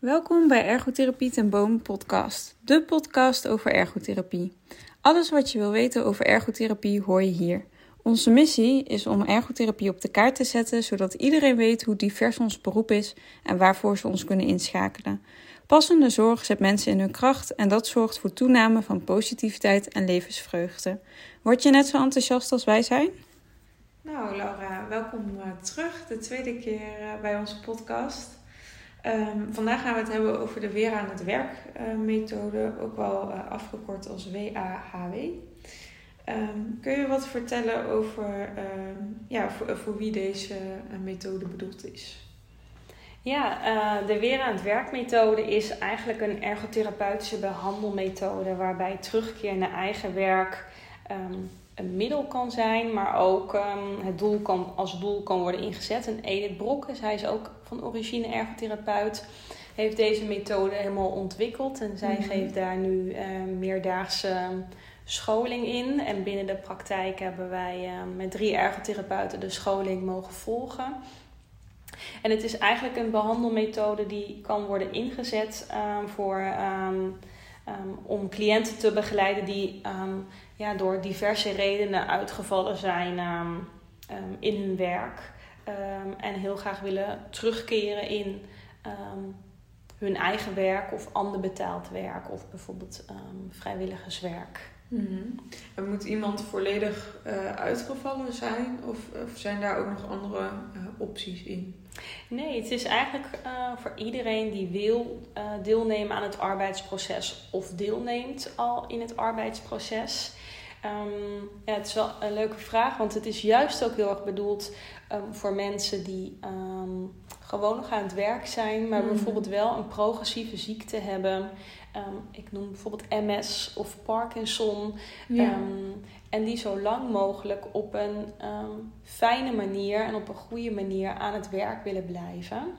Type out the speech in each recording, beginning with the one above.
Welkom bij Ergotherapie ten Boom podcast, de podcast over ergotherapie. Alles wat je wil weten over ergotherapie hoor je hier. Onze missie is om ergotherapie op de kaart te zetten, zodat iedereen weet hoe divers ons beroep is en waarvoor ze ons kunnen inschakelen. Passende zorg zet mensen in hun kracht en dat zorgt voor toename van positiviteit en levensvreugde. Word je net zo enthousiast als wij zijn? Nou, Laura, welkom eh, terug. De tweede keer eh, bij onze podcast. Um, vandaag gaan we het hebben over de Weer aan het Werk methode, ook wel uh, afgekort als WAHW. Ehm, kun je wat vertellen over um, ja, voor, voor, wie deze uh, methode bedoeld is? Ja, de Weer aan het Werk methode is eigenlijk een ergotherapeutische behandelmethode waarbij terugkeer naar eigen werk een middel kan zijn, maar ook het doel kan, als doel kan worden ingezet. En Edith Brokkes, hij is ook van origine ergotherapeut, heeft deze methode helemaal ontwikkeld. En zij mm -hmm. geeft daar nu uh, meerdaagse scholing in. En binnen de praktijk hebben wij uh, met drie ergotherapeuten de scholing mogen volgen. En het is eigenlijk een behandelmethode die kan worden ingezet uh, voor, um, um, om cliënten te begeleiden die ja, door diverse redenen uitgevallen zijn in hun werk. Um, en heel graag willen terugkeren in hun eigen werk of ander betaald werk of bijvoorbeeld vrijwilligerswerk. Mm -hmm. En moet iemand volledig uh, uitgevallen zijn of, of, zijn daar ook nog andere uh, opties in? Nee, het is eigenlijk uh, voor iedereen die wil deelnemen aan het arbeidsproces of deelneemt al in het arbeidsproces. Um, ja, het is wel een leuke vraag, want het is juist ook heel erg bedoeld um, voor mensen die um, gewoon nog aan het werk zijn, maar mm. bijvoorbeeld wel een progressieve ziekte hebben. ik noem bijvoorbeeld MS of Parkinson. Ja. en die zo lang mogelijk op een fijne manier en op een goede manier aan het werk willen blijven.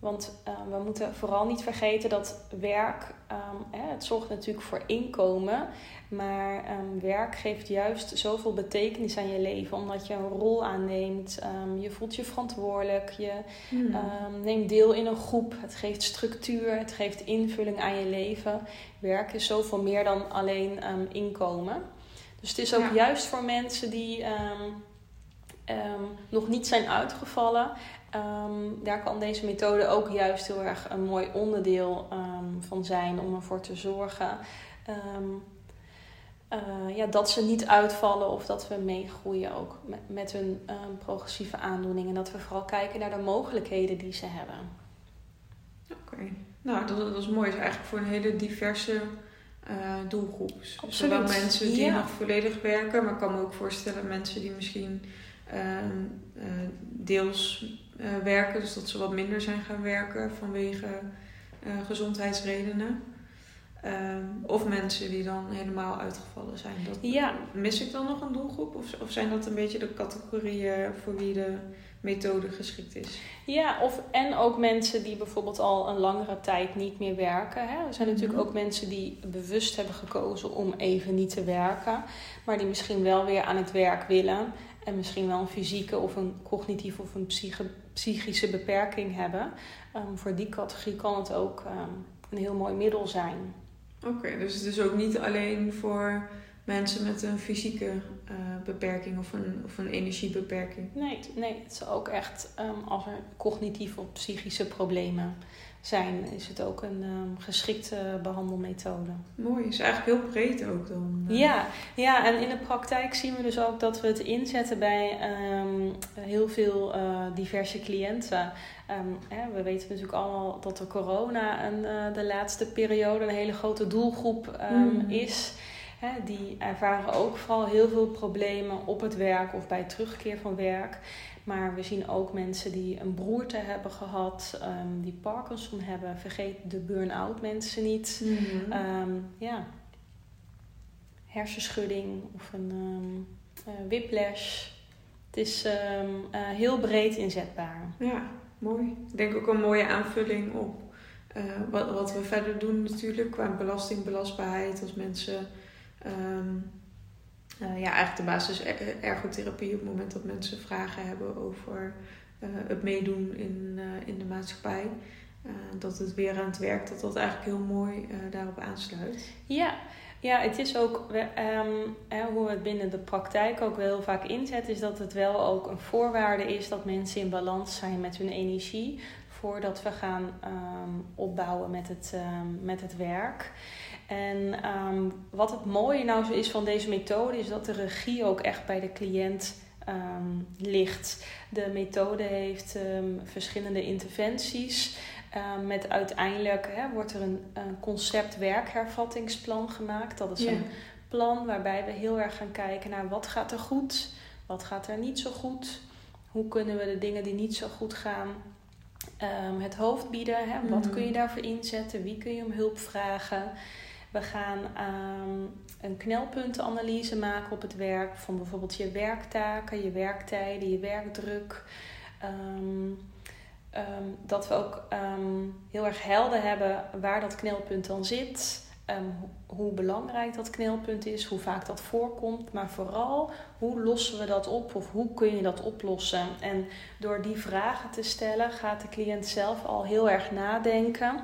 Want uh, we moeten vooral niet vergeten dat werk, um, hè, het zorgt natuurlijk voor inkomen. Maar um, werk geeft juist zoveel betekenis aan je leven. Omdat je een rol aanneemt. Um, je voelt je verantwoordelijk. Je hmm. neemt deel in een groep. Het geeft structuur. Het geeft invulling aan je leven. Werk is zoveel meer dan alleen inkomen. Dus het is ook ja. juist voor mensen die nog niet zijn uitgevallen Um, daar kan deze methode ook juist heel erg een mooi onderdeel um, van zijn om ervoor te zorgen um, uh, ja, dat ze niet uitvallen of dat we meegroeien ook met, met hun progressieve aandoening. En dat we vooral kijken naar de mogelijkheden die ze hebben. Oké, okay. nou dat, dat, is mooi. Het is eigenlijk voor een hele diverse uh, doelgroep. Absoluut. Zowel mensen die ja. nog volledig werken, maar ik kan me ook voorstellen mensen die misschien uh, deels uh, werken. Dus dat ze wat minder zijn gaan werken vanwege uh, gezondheidsredenen. Um, of mensen die dan helemaal uitgevallen zijn. Dat, ja. Mis ik dan nog een doelgroep? Of, of zijn dat een beetje de categorieën voor wie de methode geschikt is? Ja, of en ook mensen die bijvoorbeeld al een langere tijd niet meer werken. Hè. Er zijn natuurlijk mm -hmm. ook mensen die bewust hebben gekozen om even niet te werken. Maar die misschien wel weer aan het werk willen. En misschien wel een fysieke of een cognitieve of een psyche, psychische beperking hebben. Um, voor die categorie kan het ook um, een heel mooi middel zijn. Oké, dus het is ook niet alleen voor mensen met een fysieke uh, beperking of een, of een energiebeperking? Nee, nee, het is ook echt um, als er cognitieve of psychische problemen zijn, is het ook een um, geschikte behandelmethode. Mooi, is eigenlijk heel breed ook dan. Uh... Ja, ja, en in de praktijk zien we dus ook dat we het inzetten bij um, heel veel uh, diverse cliënten. Um, hè, we weten natuurlijk allemaal dat de corona een, uh, de laatste periode een hele grote doelgroep mm. is. Hè, die ervaren ook vooral heel veel problemen op het werk of bij terugkeer van werk. Maar we zien ook mensen die een broerte hebben gehad, um, die Parkinson hebben. Vergeet de burn-out mensen niet. Mm -hmm. um, ja. Hersenschudding of een um, uh, whiplash. Het is uh, heel breed inzetbaar. Ja, mooi. Ik denk ook een mooie aanvulling op uh, wat, wat we verder doen natuurlijk qua belastingbelastbaarheid. Als mensen uh, ja, eigenlijk de basis ergotherapie op het moment dat mensen vragen hebben over uh, het meedoen in, uh, in de maatschappij. dat het weer aan het werk, dat dat eigenlijk heel mooi daarop aansluit. Ja, ja, het is ook um, hoe we het binnen de praktijk ook wel heel vaak inzetten, is dat het wel ook een voorwaarde is dat mensen in balans zijn met hun energie voordat we gaan um, opbouwen met het, met het werk. En wat het mooie nou zo is van deze methode, is dat de regie ook echt bij de cliënt ligt. De methode heeft verschillende interventies. Ehm, met uiteindelijk hè, wordt er een, een, concept werkhervattingsplan gemaakt. Dat is een plan waarbij we heel erg gaan kijken naar wat gaat er goed, wat gaat er niet zo goed. Hoe kunnen we de dingen die niet zo goed gaan um, het hoofd bieden? Hè? Wat mhm. kun je daarvoor inzetten? Wie kun je om hulp vragen? We gaan um, een knelpuntenanalyse maken op het werk van bijvoorbeeld je werktaken, je werktijden, je werkdruk. Ehm, dat we ook ehm, heel erg helder hebben waar dat knelpunt dan zit. Hoe belangrijk dat knelpunt is, hoe vaak dat voorkomt, maar vooral hoe lossen we dat op of hoe kun je dat oplossen. En door die vragen te stellen gaat de cliënt zelf al heel erg nadenken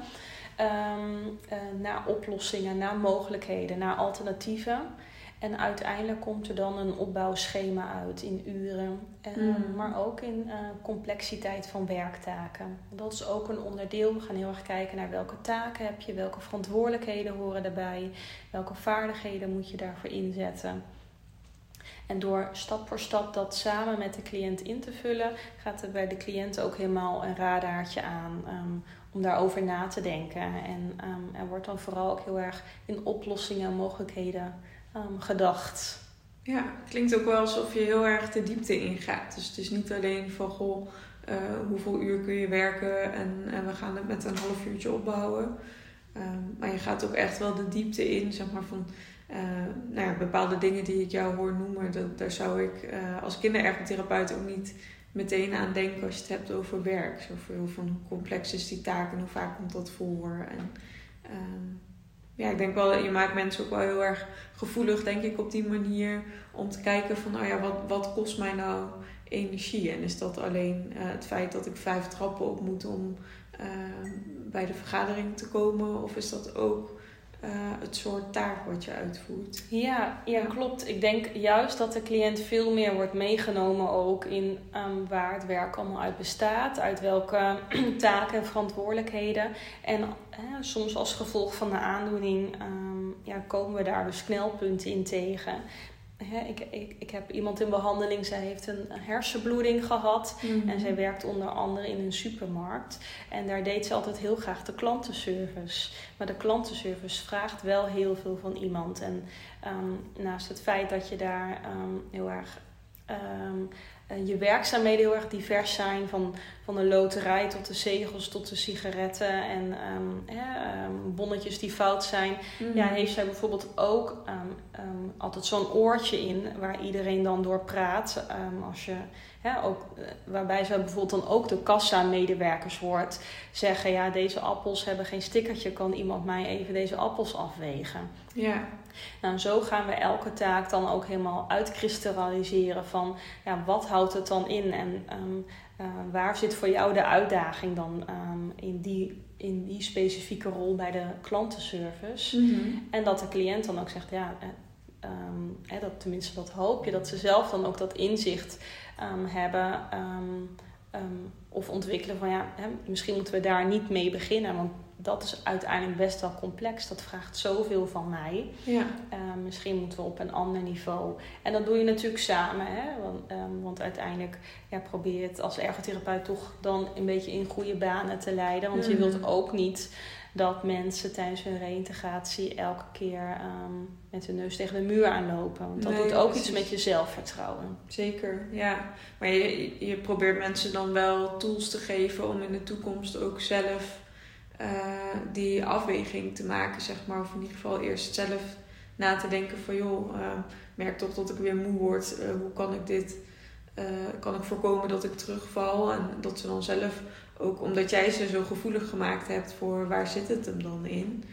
uh, naar oplossingen, naar mogelijkheden, naar alternatieven. En uiteindelijk komt er dan een opbouwschema uit in uren, mm. maar ook in uh, complexiteit van werktaken. Dat is ook een onderdeel. We gaan heel erg kijken naar welke taken heb je, welke verantwoordelijkheden horen daarbij, welke vaardigheden moet je daarvoor inzetten. En door stap voor stap dat samen met de cliënt in te vullen, gaat er bij de cliënt ook helemaal een radaartje aan um, om daarover na te denken. En um, er wordt dan vooral ook heel erg in oplossingen en mogelijkheden um, gedacht. Ja, klinkt ook wel alsof je heel erg de diepte ingaat. Dus het is niet alleen van goh, uh, hoeveel uur kun je werken en, en we gaan het met een half uurtje opbouwen. Um, maar je gaat ook echt wel de diepte in, zeg maar van uh, nou ja, bepaalde dingen die ik jou hoor noemen. Dat, daar zou ik uh, als kinderergotherapeut ook niet meteen aan denken als je het hebt over werk. Zoveel van hoe complex is die taak en hoe vaak komt dat voor. En, uh, ja, ik denk wel, je maakt mensen ook wel heel erg gevoelig, denk ik, op die manier. Om te kijken van, nou ja, wat, wat kost mij nou energie? En is dat alleen uh, het feit dat ik vijf trappen op moet om uh, bij de vergadering te komen? Of is dat ook uh, het soort taak wat je uitvoert. Ja, ja, klopt. Ik denk juist dat de cliënt veel meer wordt meegenomen ook in um, waar het werk allemaal uit bestaat, uit welke taken en verantwoordelijkheden. En soms als gevolg van de aandoening um, ja, komen we daar dus knelpunten in tegen ik, ik, ik heb iemand in behandeling, zij heeft een hersenbloeding gehad. Mhm. En zij werkt onder andere in een supermarkt. En daar deed ze altijd heel graag de klantenservice. Maar de klantenservice vraagt wel heel veel van iemand. En um, naast het feit dat je daar um, heel erg um, uh, je werkzaamheden heel erg divers zijn. Van, van de loterij tot de zegels tot de sigaretten en um, um, bonnetjes die fout zijn. Mm. Ja, heeft zij bijvoorbeeld ook altijd zo'n oortje in waar iedereen dan door praat. als je, ook, uh, waarbij zij bijvoorbeeld dan ook de kassa-medewerkers hoort zeggen: Ja, deze appels hebben geen stickertje, kan iemand mij even deze appels afwegen? Ja. Nou, zo gaan we elke taak dan ook helemaal uitkristalliseren van ja, wat houdt het dan in en um, uh, waar zit voor jou de uitdaging dan um, in, die, in die specifieke rol bij de klantenservice. Mm -hmm. En dat de cliënt dan ook zegt, ja, um, hè, dat, tenminste dat hoop je, dat ze zelf dan ook dat inzicht hebben of ontwikkelen van ja, hè, misschien moeten we daar niet mee beginnen, want dat is uiteindelijk best wel complex. Dat vraagt zoveel van mij. Ja. Uh, misschien moeten we op een ander niveau. En dat doe je natuurlijk samen. Hè? Want, um, want uiteindelijk ja, probeer je het als ergotherapeut toch dan een beetje in goede banen te leiden. Want je mm. wilt ook niet dat mensen tijdens hun reïntegratie elke keer um, met hun neus tegen de muur aanlopen. Want dat doet ook iets met je zelfvertrouwen. Zeker, ja. Maar je, je probeert mensen dan wel tools te geven om in de toekomst ook zelf uh, die afweging te maken, zeg maar. Of in ieder geval eerst zelf na te denken van joh, uh, merk toch dat ik weer moe word. Uh, hoe kan ik dit, kan ik voorkomen dat ik terugval? En dat ze dan zelf ook, omdat jij ze zo gevoelig gemaakt hebt voor waar zit het hem dan in,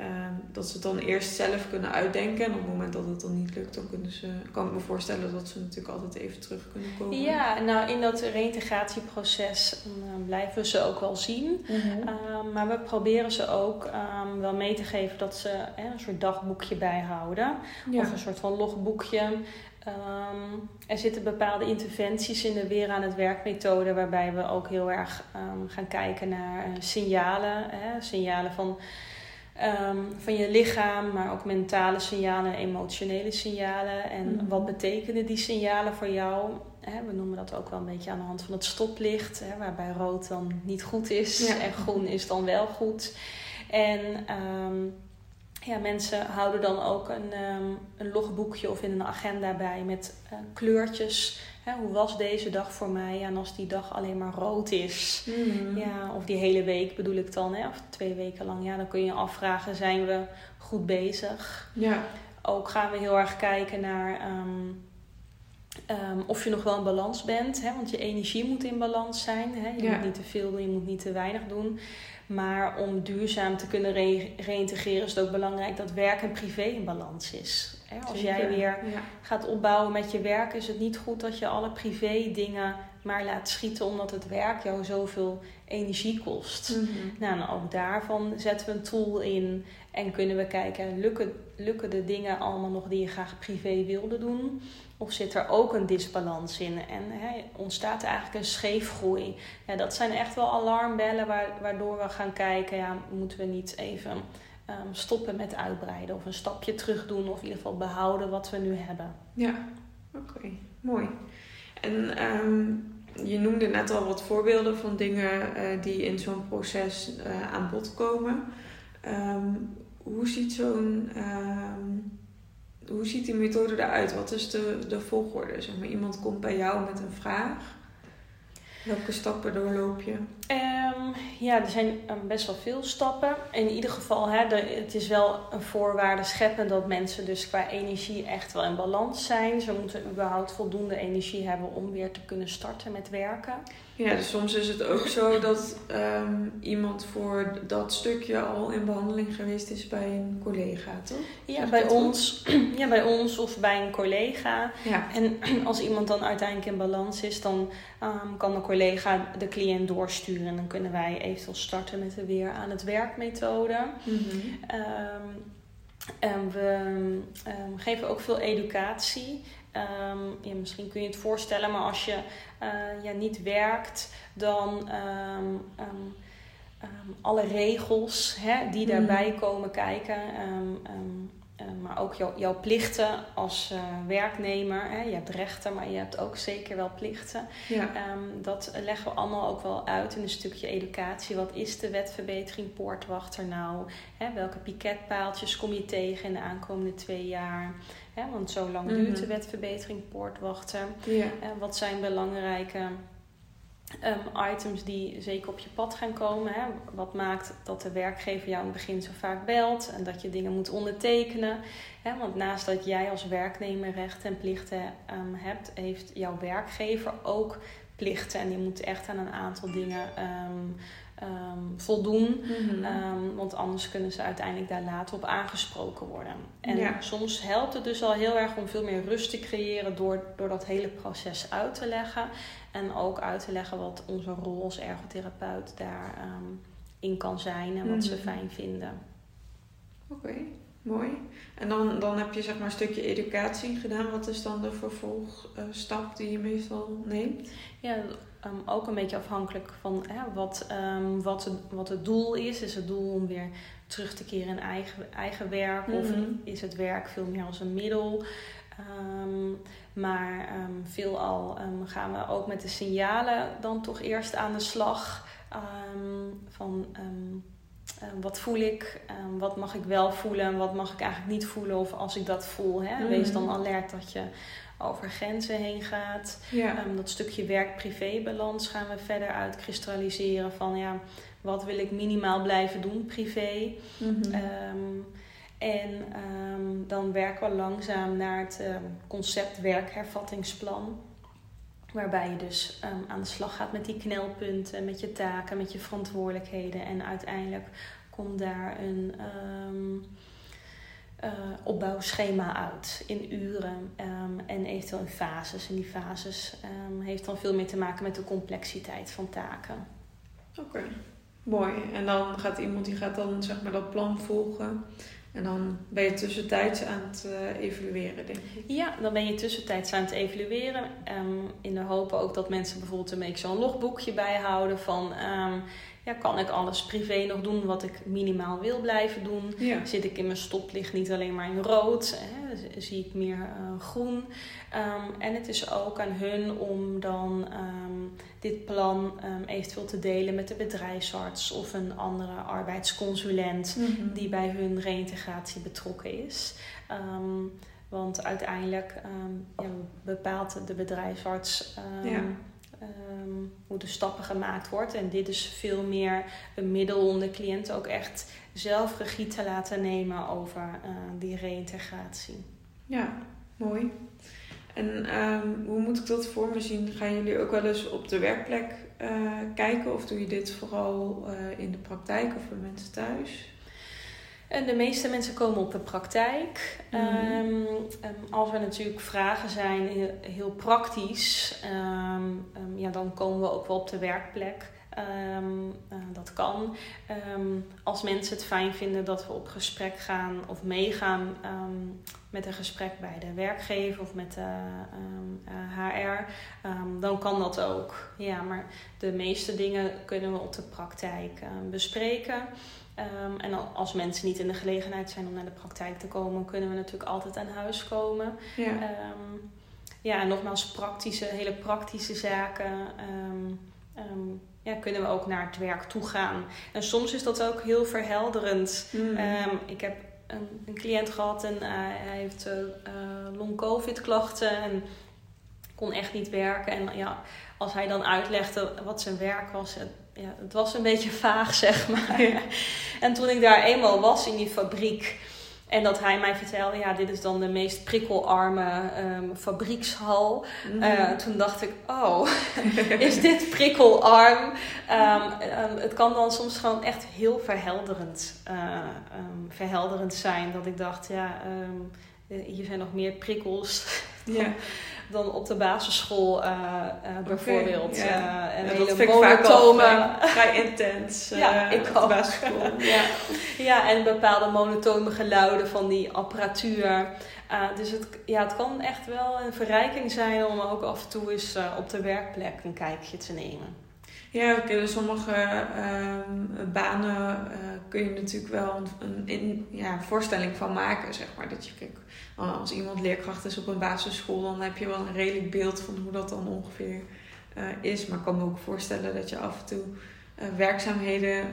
Ehm, dat ze het dan eerst zelf kunnen uitdenken. En op het moment dat het dan niet lukt, dan kunnen ze, kan ik me voorstellen dat ze natuurlijk altijd even terug kunnen komen. Ja, nou in dat reintegratieproces um, blijven we ze ook wel zien. Mhm. Ehm, maar we proberen ze ook um, wel mee te geven dat ze een soort dagboekje bijhouden. Of een soort van logboekje. er zitten bepaalde interventies in de weer aan het werkmethode, waarbij we ook heel erg gaan kijken naar uh, signalen. Hè, signalen van Ehm, van je lichaam, maar ook mentale signalen en emotionele signalen. En mhm. wat betekenen die signalen voor jou? we noemen dat ook wel een beetje aan de hand van het stoplicht, waarbij rood dan niet goed is en groen is dan wel goed. En ehm, ja, mensen houden dan ook een, um, een logboekje of in een agenda bij met uh, kleurtjes hoe was deze dag voor mij? En als die dag alleen maar rood is, mm. ja, of die hele week bedoel ik dan, hè, of twee weken lang, ja, dan kun je je afvragen: zijn we goed bezig? Ja. Ook gaan we heel erg kijken naar ehm, ehm, of je nog wel in balans bent, hè, want je energie moet in balans zijn. Hè. Je moet niet te veel doen, je moet niet te weinig doen. Maar om duurzaam te kunnen re reïntegreren is het ook belangrijk dat werk en privé in balans is. Als jij weer gaat opbouwen met je werk, is het niet goed dat je alle privé dingen maar laat schieten omdat het werk jou zoveel energie kost. Mhm. Nou, en ook daarvan zetten we een tool in en kunnen we kijken, lukken, lukken de dingen allemaal nog die je graag privé wilde doen? Of zit er ook een disbalans in? En hè, ontstaat er eigenlijk een scheefgroei? Ja, dat zijn echt wel alarmbellen waardoor we gaan kijken, ja, moeten we niet even Ehm, stoppen met uitbreiden of een stapje terug doen of in ieder geval behouden wat we nu hebben. Ja, oké, mooi. En ehm, je noemde net al wat voorbeelden van dingen uh, die in zo'n proces uh, aan bod komen. Ehm, hoe ziet zo'n hoe ziet die methode eruit? Wat is de, de volgorde? Zeg maar, iemand komt bij jou met een vraag. Welke stappen doorloop je? Um, ja, er zijn ehm, best wel veel stappen. In ieder geval, hè, het is wel een voorwaarde scheppen dat mensen dus qua energie echt wel in balans zijn. Ze moeten überhaupt voldoende energie hebben om weer te kunnen starten met werken. Ja, dus soms is het ook zo dat um, iemand voor dat stukje al in behandeling geweest is bij een collega, toch? Ja, bij ons, ja, bij ons of bij een collega. Ja. En als iemand dan uiteindelijk in balans is, dan um, kan de collega de cliënt doorsturen. En dan kunnen wij eventueel starten met de weer aan het werkmethode. Mm -hmm. en we geven ook veel educatie. Um, ja, misschien kun je het voorstellen, maar als je uh, ja, niet werkt, dan um, um, alle regels hè, die daarbij mhm. komen kijken. Maar ook jou, jouw plichten als uh, werknemer. Hè. Je hebt rechten, maar je hebt ook zeker wel plichten. Ja. dat leggen we allemaal ook wel uit in een stukje educatie. Wat is de wetverbetering poortwachter nou? Hè, welke piketpaaltjes kom je tegen in de aankomende twee jaar? want zo lang duurt de mhm. wetverbetering poortwachten. Ja. En wat zijn belangrijke um, items die zeker op je pad gaan komen? Hè? Wat maakt dat de werkgever jou in het begin zo vaak belt en dat je dingen moet ondertekenen? Hè? Want naast dat jij als werknemer rechten en plichten um, hebt, heeft jouw werkgever ook plichten. En die moet echt aan een aantal dingen um, um, voldoen. Mhm. Ehm, want anders kunnen ze uiteindelijk daar later op aangesproken worden. En soms helpt het dus al heel erg om veel meer rust te creëren door, door dat hele proces uit te leggen. En ook uit te leggen wat onze rol als ergotherapeut daarin um, in kan zijn en wat ze mhm. fijn vinden. Oké, mooi. En dan, dan heb je zeg maar een stukje educatie gedaan. Wat is dan de vervolgstap die je meestal neemt? Ja, Ehm, ook een beetje afhankelijk van hè, wat, um, wat, het, wat het doel is. Is het doel om weer terug te keren in eigen, eigen werk? Of mhm. is het werk veel meer als een middel? Um, maar veelal gaan we ook met de signalen dan toch eerst aan de slag. van wat voel ik? wat mag ik wel voelen? Wat mag ik eigenlijk niet voelen? Of als ik dat voel, hè, wees dan alert dat je over grenzen heen gaat. Ehm, dat stukje werk-privé-balans gaan we verder uitkristalliseren van ja, wat wil ik minimaal blijven doen privé. Mhm. Ehm, en ehm, dan werken we langzaam naar het concept werkhervattingsplan. Waarbij je dus aan de slag gaat met die knelpunten, met je taken, met je verantwoordelijkheden en uiteindelijk komt daar een um, opbouwschema uit in uren um, en eventueel in fases. En die fases heeft dan veel meer te maken met de complexiteit van taken. Oké, mooi. En dan gaat iemand die gaat dan zeg maar dat plan volgen. En dan ben je tussentijds aan het uh, evalueren, denk ik. Ja, dan ben je tussentijds aan het evalueren. Um, in de hoop ook dat mensen bijvoorbeeld een beetje zo'n logboekje bijhouden van... Um, ja, kan ik alles privé nog doen wat ik minimaal wil blijven doen? Zit ik in mijn stoplicht niet alleen maar in rood? Hè? Zie ik meer uh, groen? Um, en het is ook aan hun om dan um, dit plan um, eventueel te delen met de bedrijfsarts of een andere arbeidsconsulent mm -hmm. die bij hun reïntegratie betrokken is. want uiteindelijk ja, bepaalt de bedrijfsarts. Ja um, hoe de stappen gemaakt wordt. En dit is veel meer een middel om de cliënt ook echt zelf regie te laten nemen over uh, die reïntegratie. Ja, mooi. En um, hoe moet ik dat voor me zien? Gaan jullie ook wel eens op de werkplek uh, kijken of doe je dit vooral uh, in de praktijk of bij mensen thuis? En de meeste mensen komen op de praktijk. Mm -hmm. um, als er natuurlijk vragen zijn, heel, heel praktisch, um, um, ja, dan komen we ook wel op de werkplek. Uh, dat kan. als mensen het fijn vinden dat we op gesprek gaan of meegaan met een gesprek bij de werkgever of met de HR, uh, dan kan dat ook. Ja, maar de meeste dingen kunnen we op de praktijk bespreken. Um, en als mensen niet in de gelegenheid zijn om naar de praktijk te komen, kunnen we natuurlijk altijd aan huis komen. Ja, um, ja en nogmaals, praktische, hele praktische zaken. Um, ja, kunnen we ook naar het werk toe gaan. En soms is dat ook heel verhelderend. Mm. ik heb een, een, cliënt gehad en uh, hij heeft uh, long-covid klachten en kon echt niet werken. En ja, als hij dan uitlegde wat zijn werk was, ja, het was een beetje vaag, zeg maar. en toen ik daar eenmaal was in die fabriek. En dat hij mij vertelde, ja, dit is dan de meest prikkelarme um, fabriekshal. Mm. Uh, toen dacht ik, oh, is dit prikkelarm? Um, um, het kan dan soms gewoon echt heel verhelderend, uh, verhelderend zijn. Dat ik dacht, ja, hier zijn nog meer prikkels. Ja. dan op de basisschool uh, uh, bijvoorbeeld. Okay, ja. uh, en ja, hele monotone... vrij intens ja, ik op de basisschool. ja. ja, en bepaalde monotone geluiden van die apparatuur. dus het, ja, het kan echt wel een verrijking zijn om ook af en toe eens op de werkplek een kijkje te nemen. Ja, sommige uh, banen uh, kun je natuurlijk wel een, een ja, voorstelling van maken, zeg maar. Dat je, als iemand leerkracht is op een basisschool, dan heb je wel een redelijk beeld van hoe dat dan ongeveer uh, is. Maar ik kan me ook voorstellen dat je af en toe werkzaamheden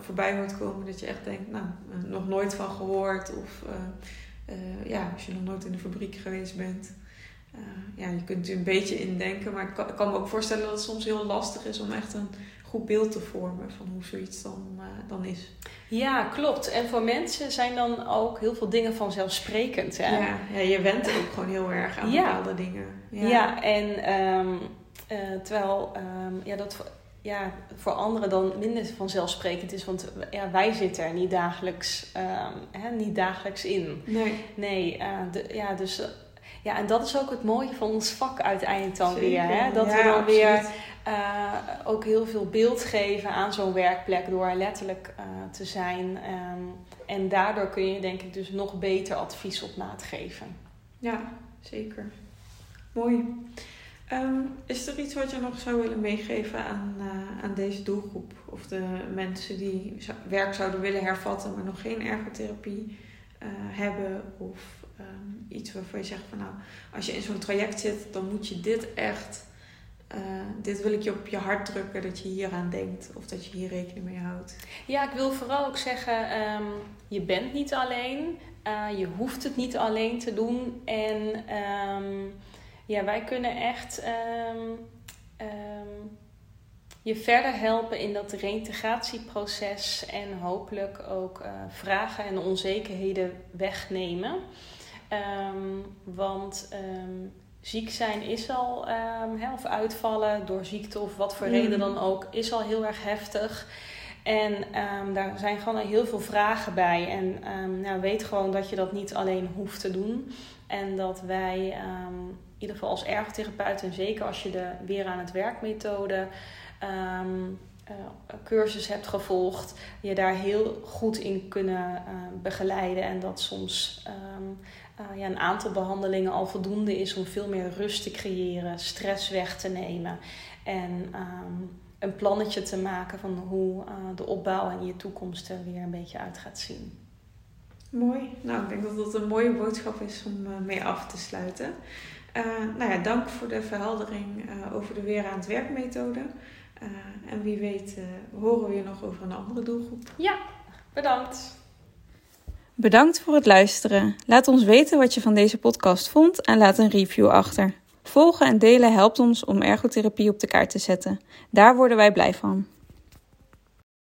voorbij hoort komen. Dat je echt denkt, nou, nog nooit van gehoord. Of ja, als je nog nooit in de fabriek geweest bent. Uh, ja, je kunt er een beetje indenken, maar ik kan, ik kan, me ook voorstellen dat het soms heel lastig is om echt een goed beeld te vormen van hoe zoiets dan, uh, dan is. Ja, klopt. En voor mensen zijn dan ook heel veel dingen vanzelfsprekend. Hè? Ja, ja, je went ook gewoon heel erg aan ja. bepaalde dingen. Ja, ja en um, uh, terwijl um, ja, dat ja, voor anderen dan minder vanzelfsprekend is. Want ja, wij zitten er niet dagelijks, um, hè, niet dagelijks in. Nee. Nee, de, ja, dus ja, en dat is ook het mooie van ons vak uiteindelijk dan weer. Hè? Dat we dan weer uh, ook heel veel beeld geven aan zo'n werkplek door letterlijk uh, te zijn. Um, en daardoor kun je denk ik dus nog beter advies op maat geven. Ja, zeker. Mooi. Um, is er iets wat je nog zou willen meegeven aan, uh, aan deze doelgroep? Of de mensen die werk zouden willen hervatten, maar nog geen ergotherapie hebben? Of um, iets waarvan je zegt van nou, als je in zo'n traject zit, dan moet je dit echt, uh, dit wil ik je op je hart drukken, dat je hier aan denkt of dat je hier rekening mee houdt. Ja, ik wil vooral ook zeggen, um, je bent niet alleen, uh, je hoeft het niet alleen te doen en um, ja, wij kunnen echt je verder helpen in dat reintegratieproces en hopelijk ook uh, vragen en onzekerheden wegnemen. Um, want um, ziek zijn is al, um, hè, of uitvallen door ziekte of wat voor reden mm. dan ook, is al heel erg heftig. En daar zijn gewoon heel veel vragen bij. En nou, weet gewoon dat je dat niet alleen hoeft te doen. En dat wij in ieder geval als ergotherapeut, en zeker als je de weer aan het werk methode uh, cursus hebt gevolgd, je daar heel goed in kunnen uh, begeleiden. En dat soms um, uh, ja, een aantal behandelingen al voldoende is om veel meer rust te creëren, stress weg te nemen. En um, een plannetje te maken van hoe de opbouw en je toekomst er weer een beetje uit gaat zien. Mooi. Nou, ik denk dat dat een mooie boodschap is om mee af te sluiten. nou ja, dank voor de verheldering over de weer aan het werk methode. En wie weet horen we je nog over een andere doelgroep. Ja, bedankt. Bedankt voor het luisteren. Laat ons weten wat je van deze podcast vond en laat een review achter. Volgen en delen helpt ons om ergotherapie op de kaart te zetten. Daar worden wij blij van.